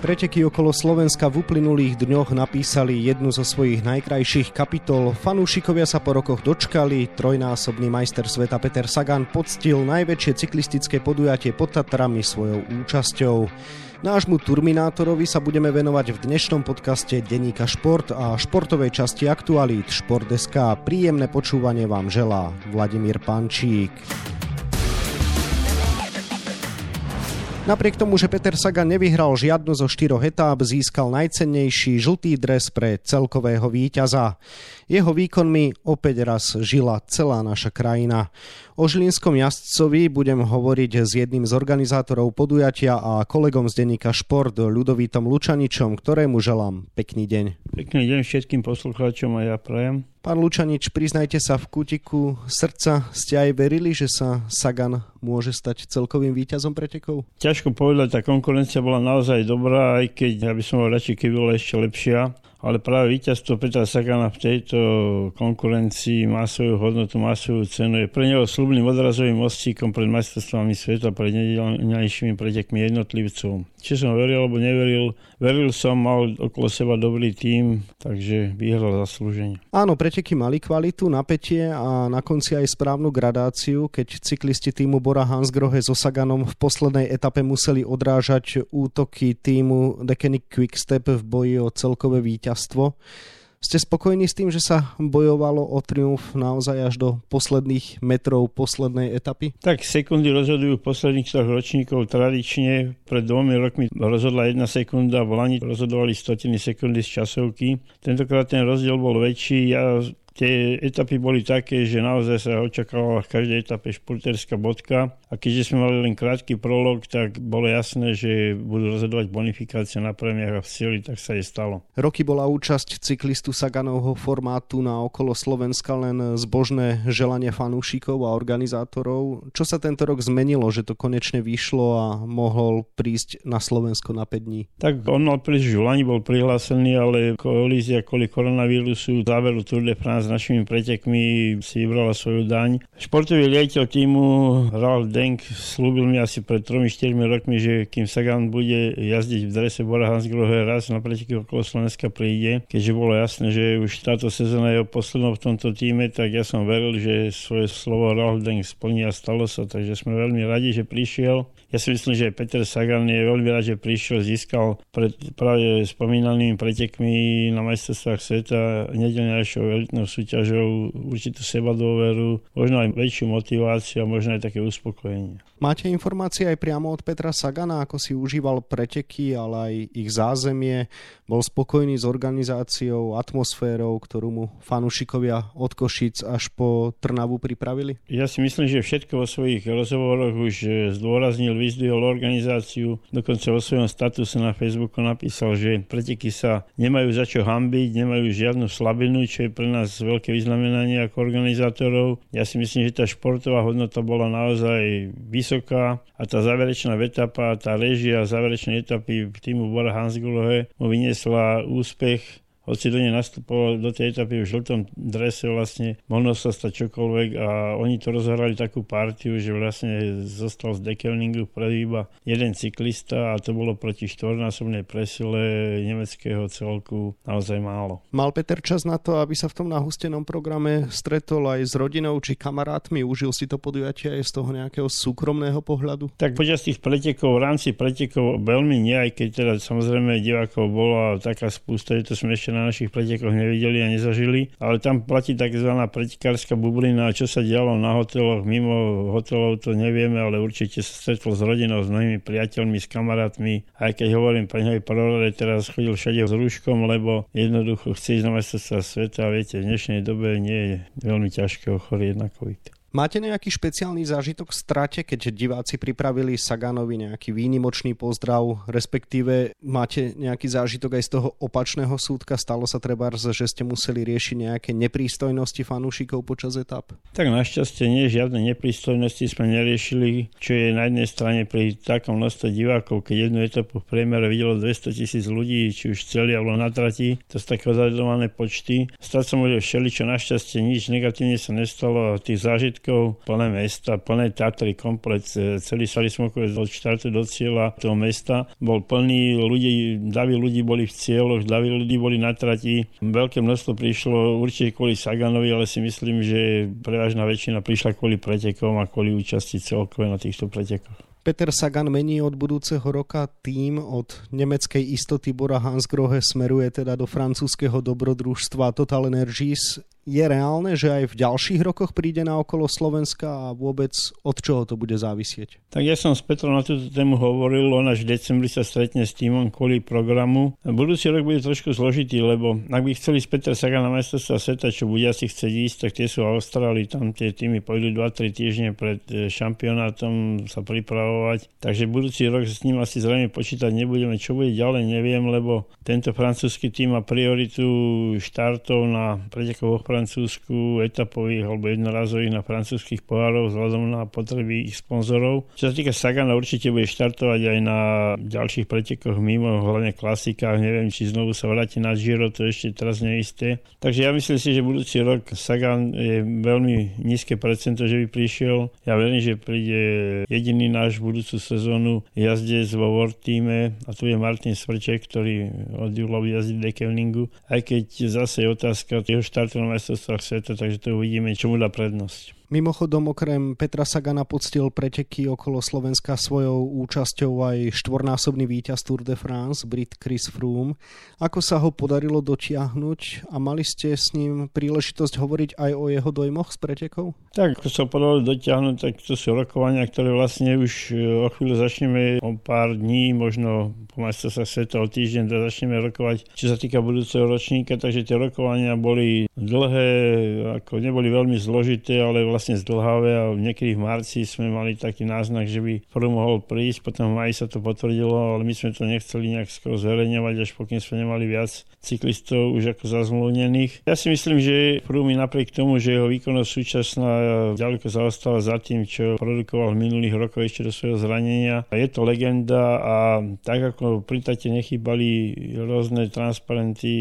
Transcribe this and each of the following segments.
Preteky okolo Slovenska v uplynulých dňoch napísali jednu zo svojich najkrajších kapitol. Fanúšikovia sa po rokoch dočkali, trojnásobný majster sveta Peter Sagan poctil najväčšie cyklistické podujatie pod Tatrami svojou účasťou. Nášmu Turminátorovi sa budeme venovať v dnešnom podcaste Deníka Šport a športovej časti Aktualít Šport.sk. Príjemné počúvanie vám želá Vladimír Pančík. Napriek tomu, že Peter Sagan nevyhral žiadnu zo štyroch etáp, získal najcennejší žltý dres pre celkového víťaza. Jeho výkonmi opäť raz žila celá naša krajina. O žilinskom jazdcovi budem hovoriť s jedným z organizátorov podujatia a kolegom z denníka Šport, Ľudovítom Lučaničom, ktorému želám pekný deň. Pekný deň všetkým poslucháčom a ja prajem. Pán Lučanič, priznajte sa, v kútiku srdca ste aj verili, že sa Sagan môže stať celkovým víťazom pretekov? Ťažko povedať, tá konkurencia bola naozaj dobrá, aj keď ja by som bol radšej, keby bola ešte lepšia ale práve víťazstvo Petra Sagana v tejto konkurencii má svoju hodnotu, má svoju cenu. Je pre neho slubným odrazovým mostíkom pred majstrovstvami sveta, pred nedelnejšími pretekmi jednotlivcov. Či som veril alebo neveril, veril som, mal okolo seba dobrý tím, takže vyhral zaslúženie. Áno, preteky mali kvalitu, napätie a na konci aj správnu gradáciu, keď cyklisti týmu Bora Hansgrohe so Saganom v poslednej etape museli odrážať útoky týmu Decenic Quickstep v boji o celkové víťazstvo. Ste spokojní s tým, že sa bojovalo o triumf naozaj až do posledných metrov poslednej etapy? Tak sekundy rozhodujú posledných troch ročníkov tradične. Pred dvomi rokmi rozhodla jedna sekunda, v Lani rozhodovali stotiny sekundy z časovky. Tentokrát ten rozdiel bol väčší. Ja tie etapy boli také, že naozaj sa očakávala v každej etape špurterská bodka a keďže sme mali len krátky prolog, tak bolo jasné, že budú rozhodovať bonifikácie na premiach a v cieli, tak sa je stalo. Roky bola účasť cyklistu Saganovho formátu na okolo Slovenska len zbožné želanie fanúšikov a organizátorov. Čo sa tento rok zmenilo, že to konečne vyšlo a mohol prísť na Slovensko na 5 dní? Tak on mal prísť v Lani, bol prihlásený, ale kolízia kvôli koronavírusu záveru Tour de France s našimi pretekmi si vybrala svoju daň. Športový riaditeľ týmu Ralf Denk slúbil mi asi pred 3-4 rokmi, že kým Sagan bude jazdiť v drese Bora Hansgrohe raz na preteky okolo Slovenska príde, keďže bolo jasné, že už táto sezóna je poslednou v tomto týme, tak ja som veril, že svoje slovo Ralf Denk splní a stalo sa, takže sme veľmi radi, že prišiel. Ja si myslím, že Peter Sagan je veľmi rád, že prišiel, získal pred práve spomínanými pretekmi na majstrovstvách sveta nedelňajšou elitnou súťažou určitú sebadôveru, možno aj väčšiu motiváciu a možno aj také uspokojenie. Máte informácie aj priamo od Petra Sagana, ako si užíval preteky, ale aj ich zázemie? Bol spokojný s organizáciou, atmosférou, ktorú mu fanúšikovia od Košic až po Trnavu pripravili? Ja si myslím, že všetko vo svojich rozhovoroch už zdôraznil, vyzdvihol organizáciu. Dokonca vo svojom statuse na Facebooku napísal, že preteky sa nemajú za čo hambiť, nemajú žiadnu slabinu, čo je pre nás veľké vyznamenanie ako organizátorov. Ja si myslím, že tá športová hodnota bola naozaj vysoká a tá záverečná etapa, tá režia záverečnej etapy týmu Bora Hansgrohe mu vyniesla úspech hoci do nej nastupoval do tej etapy v žltom drese vlastne, mohlo sa stať čokoľvek a oni to rozhrali takú partiu, že vlastne zostal z Dekelningu prvý iba jeden cyklista a to bolo proti štvornásobnej presile nemeckého celku naozaj málo. Mal Peter čas na to, aby sa v tom nahustenom programe stretol aj s rodinou či kamarátmi, užil si to podujatie aj z toho nejakého súkromného pohľadu? Tak počas tých pretekov, v rámci pretekov veľmi nie, aj keď teda samozrejme divákov bola taká spústa, že to sme ešte na našich pretekoch nevideli a nezažili, ale tam platí tzv. pretekárska bublina a čo sa dialo na hoteloch, mimo hotelov to nevieme, ale určite sa stretol s rodinou, s mnohými priateľmi, s kamarátmi. Aj keď hovorím, pre neho prorade teraz chodil všade s rúškom, lebo jednoducho chce ísť na sveta a viete, v dnešnej dobe nie je veľmi ťažké ochorieť na COVID. Máte nejaký špeciálny zážitok v strate, keď diváci pripravili Saganovi nejaký výnimočný pozdrav, respektíve máte nejaký zážitok aj z toho opačného súdka? Stalo sa treba, že ste museli riešiť nejaké neprístojnosti fanúšikov počas etap? Tak našťastie nie, žiadne neprístojnosti sme neriešili, čo je na jednej strane pri takom množstve divákov, keď jednu etapu v priemere videlo 200 tisíc ľudí, či už celý alebo na trati, to sú také odhadované počty. Stať sa môže všeličo, našťastie nič negatívne sa nestalo a tých zážitkov pretekov, plné mesta, plné Tatry, komplet, celý Sali Smokovec od štartu do cieľa toho mesta bol plný, ľudí, davy ľudí boli v cieľoch, davy ľudí boli na trati. Veľké množstvo prišlo určite kvôli Saganovi, ale si myslím, že prevažná väčšina prišla kvôli pretekom a kvôli účasti celkové na týchto pretekoch. Peter Sagan mení od budúceho roka tým od nemeckej istoty Bora Hansgrohe smeruje teda do francúzského dobrodružstva Total Energies je reálne, že aj v ďalších rokoch príde na okolo Slovenska a vôbec od čoho to bude závisieť? Tak ja som s Petrom na túto tému hovoril, on až v decembri sa stretne s týmom kvôli programu. Budúci rok bude trošku zložitý, lebo ak by chceli z Petra Saga na majstrovstvá sveta, čo bude asi chcieť ísť, tak tie sú v Austrálii, tam tie týmy pôjdu 2-3 týždne pred e, šampionátom sa pripravovať. Takže budúci rok s ním asi zrejme počítať nebudeme. Čo bude ďalej, neviem, lebo tento francúzsky tým má prioritu štartov na pretekoch Francúzsku etapových alebo jednorazových na francúzských pohárov vzhľadom na potreby ich sponzorov. Čo sa týka Sagana, určite bude štartovať aj na ďalších pretekoch mimo, hlavne klasikách. Neviem, či znovu sa vráti na Giro, to ešte teraz neisté. Takže ja myslím si, že budúci rok Sagan je veľmi nízke percento, že by prišiel. Ja verím, že príde jediný náš budúcu sezónu jazdec vo World týme a tu je Martin Svrček, ktorý od júla jazdí Dekevningu. Aj keď zase je otázka jeho štartu na majstrovstvách sveta, takže to uvidíme, čo mu dá prednosť. Mimochodom, okrem Petra Sagana poctil preteky okolo Slovenska svojou účasťou aj štvornásobný víťaz Tour de France, Brit Chris Froome. Ako sa ho podarilo dotiahnuť a mali ste s ním príležitosť hovoriť aj o jeho dojmoch z pretekov? Tak, ako sa podarilo dotiahnuť, tak to sú rokovania, ktoré vlastne už e, o chvíľu začneme o pár dní, možno po sa sveta o týždeň, da začneme rokovať, čo sa týka budúceho ročníka, takže tie rokovania boli dlhé, ako neboli veľmi zložité, ale vlastne vlastne zdlhavé a niekedy v marci sme mali taký náznak, že by prvý mohol prísť, potom v maji sa to potvrdilo, ale my sme to nechceli nejak skoro zverejňovať, až pokým sme nemali viac cyklistov už ako zazmluvnených. Ja si myslím, že Prúmy napriek tomu, že jeho výkonnosť súčasná ďaleko zaostáva za tým, čo produkoval v minulých rokoch ešte do svojho zranenia. Je to legenda a tak ako pri tate nechýbali rôzne transparenty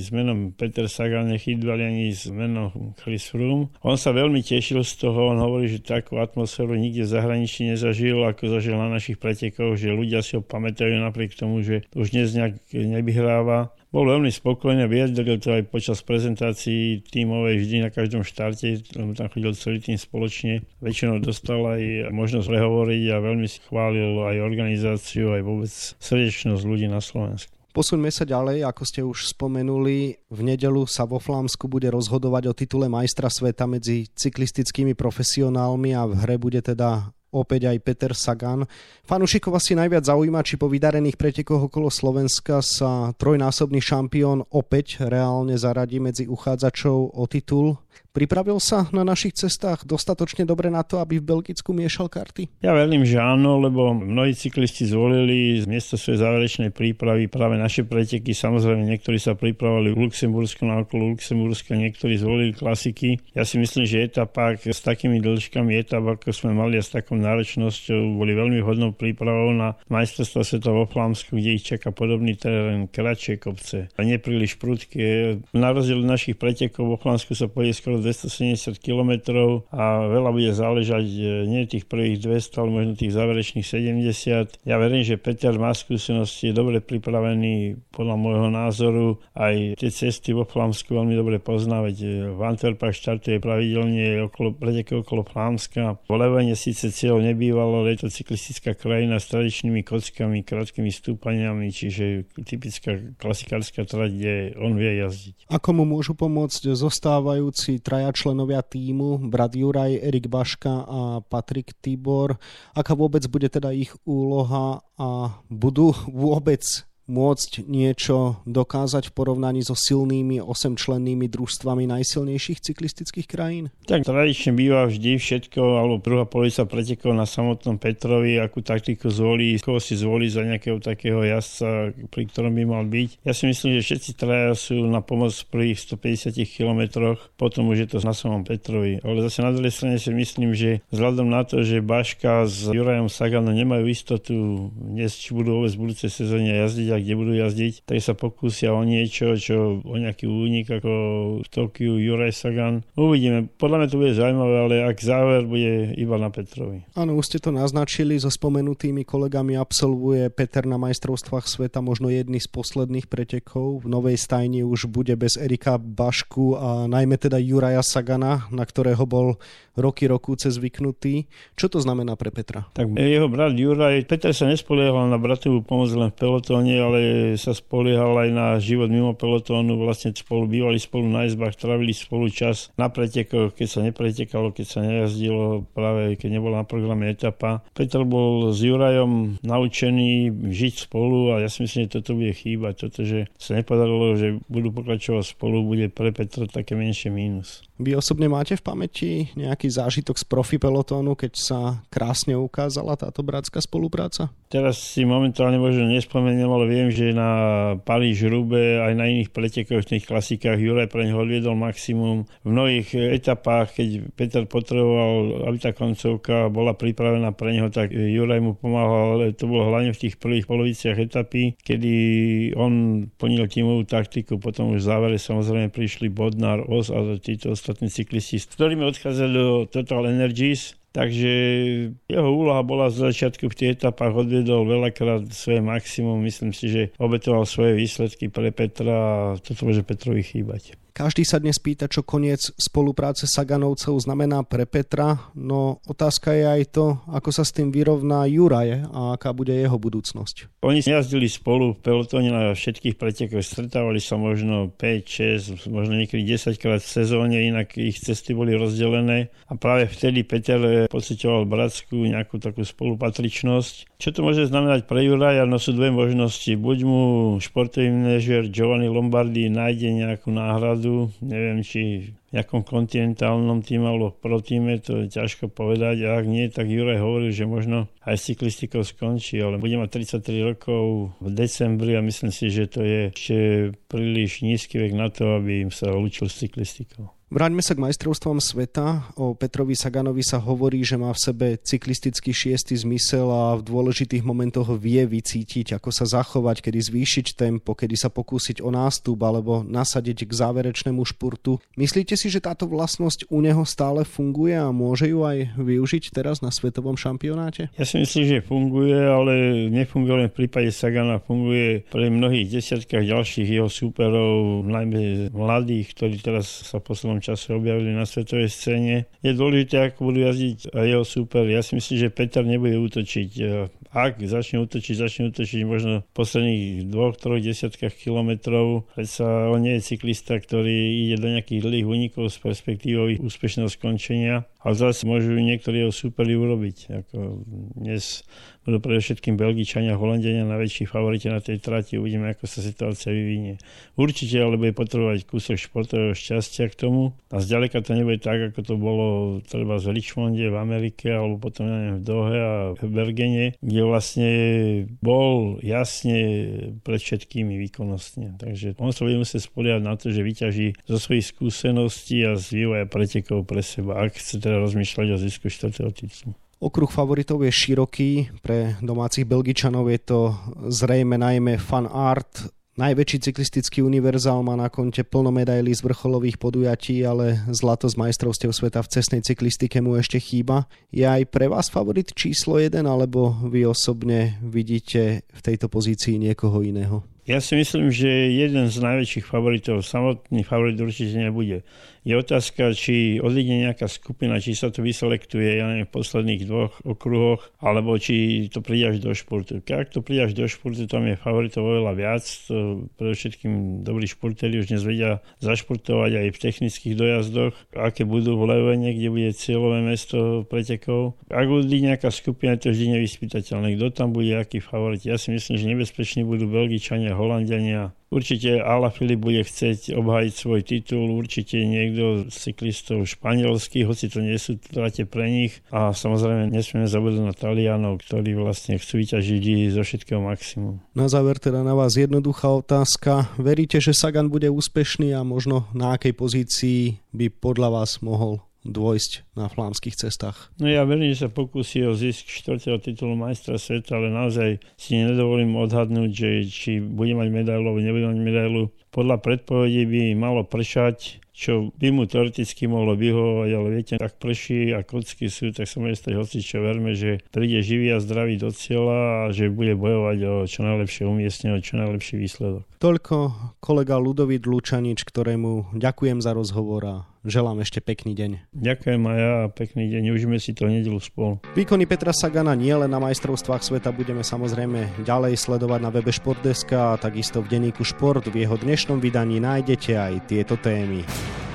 s menom Peter Sagan, nechýbali ani s menom Chris Froome. On sa veľmi tešil tešil z toho, on hovorí, že takú atmosféru nikde v zahraničí nezažil, ako zažil na našich pretekoch, že ľudia si ho pamätajú napriek tomu, že už dnes nejak nevyhráva. Bol veľmi spokojný vyjadril to aj počas prezentácií tímovej vždy na každom štarte, lebo tam chodil celý tým spoločne. Väčšinou dostal aj možnosť prehovoriť a veľmi chválil aj organizáciu, aj vôbec srdečnosť ľudí na Slovensku. Posuňme sa ďalej, ako ste už spomenuli, v nedelu sa vo Flámsku bude rozhodovať o titule majstra sveta medzi cyklistickými profesionálmi a v hre bude teda opäť aj Peter Sagan. Fanušikov asi najviac zaujíma, či po vydarených pretekoch okolo Slovenska sa trojnásobný šampión opäť reálne zaradí medzi uchádzačov o titul Pripravil sa na našich cestách dostatočne dobre na to, aby v Belgicku miešal karty? Ja verím, že áno, lebo mnohí cyklisti zvolili z miesta svojej záverečnej prípravy práve naše preteky. Samozrejme, niektorí sa pripravovali v Luxembursku na okolo Luxemburska, niektorí zvolili klasiky. Ja si myslím, že etapa s takými dĺžkami etap, ako sme mali a s takou náročnosťou, boli veľmi hodnou prípravou na majstrovstvo sveta vo Flámsku, kde ich čaká podobný terén, kratšie kopce a nepríliš prudké. Na rozdiel našich pretekov vo Flámsku sa pôjde skoro 270 km a veľa bude záležať e, nie tých prvých 200, ale možno tých záverečných 70. Ja verím, že Peter má skúsenosti, je dobre pripravený podľa môjho názoru. Aj tie cesty vo Flámsku veľmi dobre pozná, veď e, v Antwerpách štartuje pravidelne okolo, preteky okolo Flámska. V síce nebývalo, ale je to cyklistická krajina s tradičnými kockami, krátkými stúpaniami, čiže typická klasikárska trať, kde on vie jazdiť. Ako mu môžu pomôcť zostávajúci traj traja členovia týmu, brat Juraj, Erik Baška a Patrik Tibor. Aká vôbec bude teda ich úloha a budú vôbec môcť niečo dokázať v porovnaní so silnými osemčlennými družstvami najsilnejších cyklistických krajín? Tak tradične býva vždy všetko, alebo druhá polica pretekov na samotnom Petrovi, akú taktiku zvolí, koho si zvolí za nejakého takého jazdca, pri ktorom by mal byť. Ja si myslím, že všetci traja sú na pomoc pri 150 kilometroch, potom už je to na samom Petrovi. Ale zase na druhej strane si myslím, že vzhľadom na to, že Baška s Jurajom Saganom nemajú istotu dnes, či budú vôbec v budúcej sezóne jazdiť kde budú jazdiť, tak sa pokúsia o niečo, čo o nejaký únik ako v Tokiu Juraj Sagan. Uvidíme. Podľa mňa to bude zaujímavé, ale ak záver bude iba na Petrovi. Áno, už ste to naznačili, so spomenutými kolegami absolvuje Peter na majstrovstvách sveta možno jedný z posledných pretekov. V novej stajni už bude bez Erika Bašku a najmä teda Juraja Sagana, na ktorého bol roky rokúce zvyknutý. Čo to znamená pre Petra? Tak jeho brat Juraj, Peter sa nespoliehal na bratovú pomoc len v pelotóne, ale sa spoliehal aj na život mimo pelotónu. Vlastne spolu bývali spolu na izbách, trávili spolu čas na pretekoch, keď sa nepretekalo, keď sa nejazdilo, práve keď nebola na programe etapa. Peter bol s Jurajom naučený žiť spolu a ja si myslím, že toto bude chýbať. Toto, že sa nepodarilo, že budú pokračovať spolu, bude pre Petra také menšie mínus. Vy osobne máte v pamäti nejaký zážitok z profi pelotónu, keď sa krásne ukázala táto bratská spolupráca? Teraz si momentálne možno nespomeniem, ale viem, že na Paríž Rube aj na iných pretekoch, v tých klasikách Juraj pre neho odviedol maximum. V mnohých etapách, keď Peter potreboval, aby tá koncovka bola pripravená pre neho, tak Juraj mu pomáhal, ale to bolo hlavne v tých prvých poloviciach etapy, kedy on plnil tímovú taktiku, potom už v závere samozrejme prišli Bodnar, Os a títo ostatní cyklisti, s ktorými odchádzali do Total Energies, Takže jeho úloha bola z začiatku v tých etapách, odvedol veľakrát svoje maximum, myslím si, že obetoval svoje výsledky pre Petra a toto môže Petrovi chýbať. Každý sa dnes pýta, čo koniec spolupráce Saganovcov znamená pre Petra, no otázka je aj to, ako sa s tým vyrovná Juraje a aká bude jeho budúcnosť. Oni jazdili spolu v pelotóne na všetkých pretekoch, stretávali sa možno 5, 6, možno niekedy 10 krát v sezóne, inak ich cesty boli rozdelené a práve vtedy Peter pocitoval bratskú nejakú takú spolupatričnosť. Čo to môže znamenať pre Juraja? No sú dve možnosti. Buď mu športový manažer Giovanni Lombardi nájde nejakú náhradu, jazdu, neviem či v nejakom kontinentálnom týme alebo v pro týme, to je ťažko povedať. A ak nie, tak Juraj hovoril, že možno aj cyklistikou skončí, ale bude mať 33 rokov v decembri a myslím si, že to je ešte príliš nízky vek na to, aby im sa učil s cyklistikou. Vráťme sa k majstrovstvom sveta. O Petrovi Saganovi sa hovorí, že má v sebe cyklistický šiestý zmysel a v dôležitých momentoch vie vycítiť, ako sa zachovať, kedy zvýšiť tempo, kedy sa pokúsiť o nástup alebo nasadiť k záverečnému špurtu. Myslíte si, že táto vlastnosť u neho stále funguje a môže ju aj využiť teraz na svetovom šampionáte? Ja si myslím, že funguje, ale nefunguje len v prípade Sagana, funguje pre mnohých desiatkách ďalších jeho súperov, najmä mladých, ktorí teraz sa poslednom poslednom čase objavili na svetovej scéne. Je dôležité, ako budú jazdiť jeho super. Ja si myslím, že Peter nebude útočiť. Ak začne útočiť, začne útočiť možno v posledných dvoch, troch desiatkách kilometrov. Predsa on nie je cyklista, ktorý ide do nejakých dlhých únikov z perspektívou úspešného skončenia. Ale zase môžu niektorí jeho súperi urobiť. Ako dnes budú predovšetkým Belgičania a na väčší favorite na tej trati. Uvidíme, ako sa situácia vyvinie. Určite ale bude potrebovať kúsok športového šťastia k tomu. A zďaleka to nebude tak, ako to bolo treba v Richmonde v Amerike alebo potom neviem, v Dohe a v Bergene, kde vlastne bol jasne pred všetkými výkonnostne. Takže on sa bude musieť spoliať na to, že vyťaží zo svojich skúseností a z vývoja pretekov pre seba, ak chce teda rozmýšľať o zisku 4. titulu. Okruh favoritov je široký, pre domácich Belgičanov je to zrejme najmä fan art, Najväčší cyklistický univerzál má na konte plno medailí z vrcholových podujatí, ale zlato z majstrovstiev sveta v cestnej cyklistike mu ešte chýba. Je aj pre vás favorit číslo 1, alebo vy osobne vidíte v tejto pozícii niekoho iného? Ja si myslím, že jeden z najväčších favoritov, samotný favorit určite nebude. Je otázka, či odíde nejaká skupina, či sa to vyselektuje, ja neviem, v posledných dvoch okruhoch, alebo či to príde až do športu. Keď to príde až do športu, tam je favoritov oveľa viac. To predovšetkým dobrí športeri už dnes vedia zašportovať aj v technických dojazdoch, aké budú v Levene, kde bude cieľové mesto pretekov. Ak odíde nejaká skupina, to vždy nevyspytateľné. Kto tam bude, aký favorit. Ja si myslím, že nebezpeční budú Belgičania, Holandiania, Určite Ala Filip bude chcieť obhájiť svoj titul, určite niekto z cyklistov španielských, hoci to nie sú trate pre nich. A samozrejme nesmieme zabudnúť na Talianov, ktorí vlastne chcú vyťažiť zo všetkého maximum. Na záver teda na vás jednoduchá otázka. Veríte, že Sagan bude úspešný a možno na akej pozícii by podľa vás mohol dôjsť na flámskych cestách? No ja verím, že sa pokusí o zisk 4. titulu majstra sveta, ale naozaj si nedovolím odhadnúť, že či bude mať medailu alebo nebude mať medailu. Podľa predpovedí by malo pršať, čo by mu teoreticky mohlo vyhovovať, ale viete, tak prší a kocky sú, tak môže stať hoci čo verme, že príde živý a zdravý do cieľa a že bude bojovať o čo najlepšie umiestnenie, o čo najlepší výsledok. Toľko kolega Ludovít Lučanič, ktorému ďakujem za rozhovor a želám ešte pekný deň. Ďakujem aj ja a pekný deň. Užíme si to nedelu spolu. Výkony Petra Sagana nie len na majstrovstvách sveta budeme samozrejme ďalej sledovať na webe Športdeska a takisto v denníku Šport. V jeho dnešnom vydaní nájdete aj tieto témy.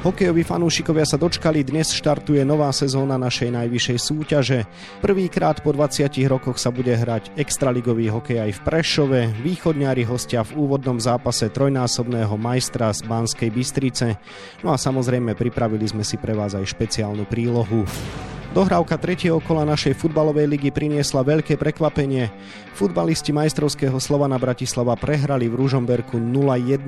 Hokejoví fanúšikovia sa dočkali, dnes štartuje nová sezóna našej najvyššej súťaže. Prvýkrát po 20 rokoch sa bude hrať extraligový hokej aj v Prešove. Východňári hostia v úvodnom zápase trojnásobného majstra z Banskej Bystrice. No a samozrejme pripravili sme si pre vás aj špeciálnu prílohu. Dohrávka tretieho kola našej futbalovej ligy priniesla veľké prekvapenie. Futbalisti majstrovského Slovana Bratislava prehrali v Ružomberku 0-1.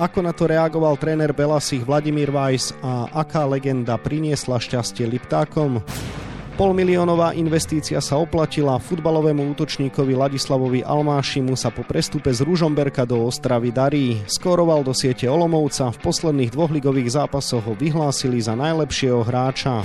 Ako na to reagoval tréner Belasich Vladimír Weiss a aká legenda priniesla šťastie Liptákom? Polmiliónová investícia sa oplatila, futbalovému útočníkovi Ladislavovi Almášimu sa po prestupe z Ružomberka do Ostravy darí. Skóroval do siete Olomovca, v posledných dvoch ligových zápasoch ho vyhlásili za najlepšieho hráča.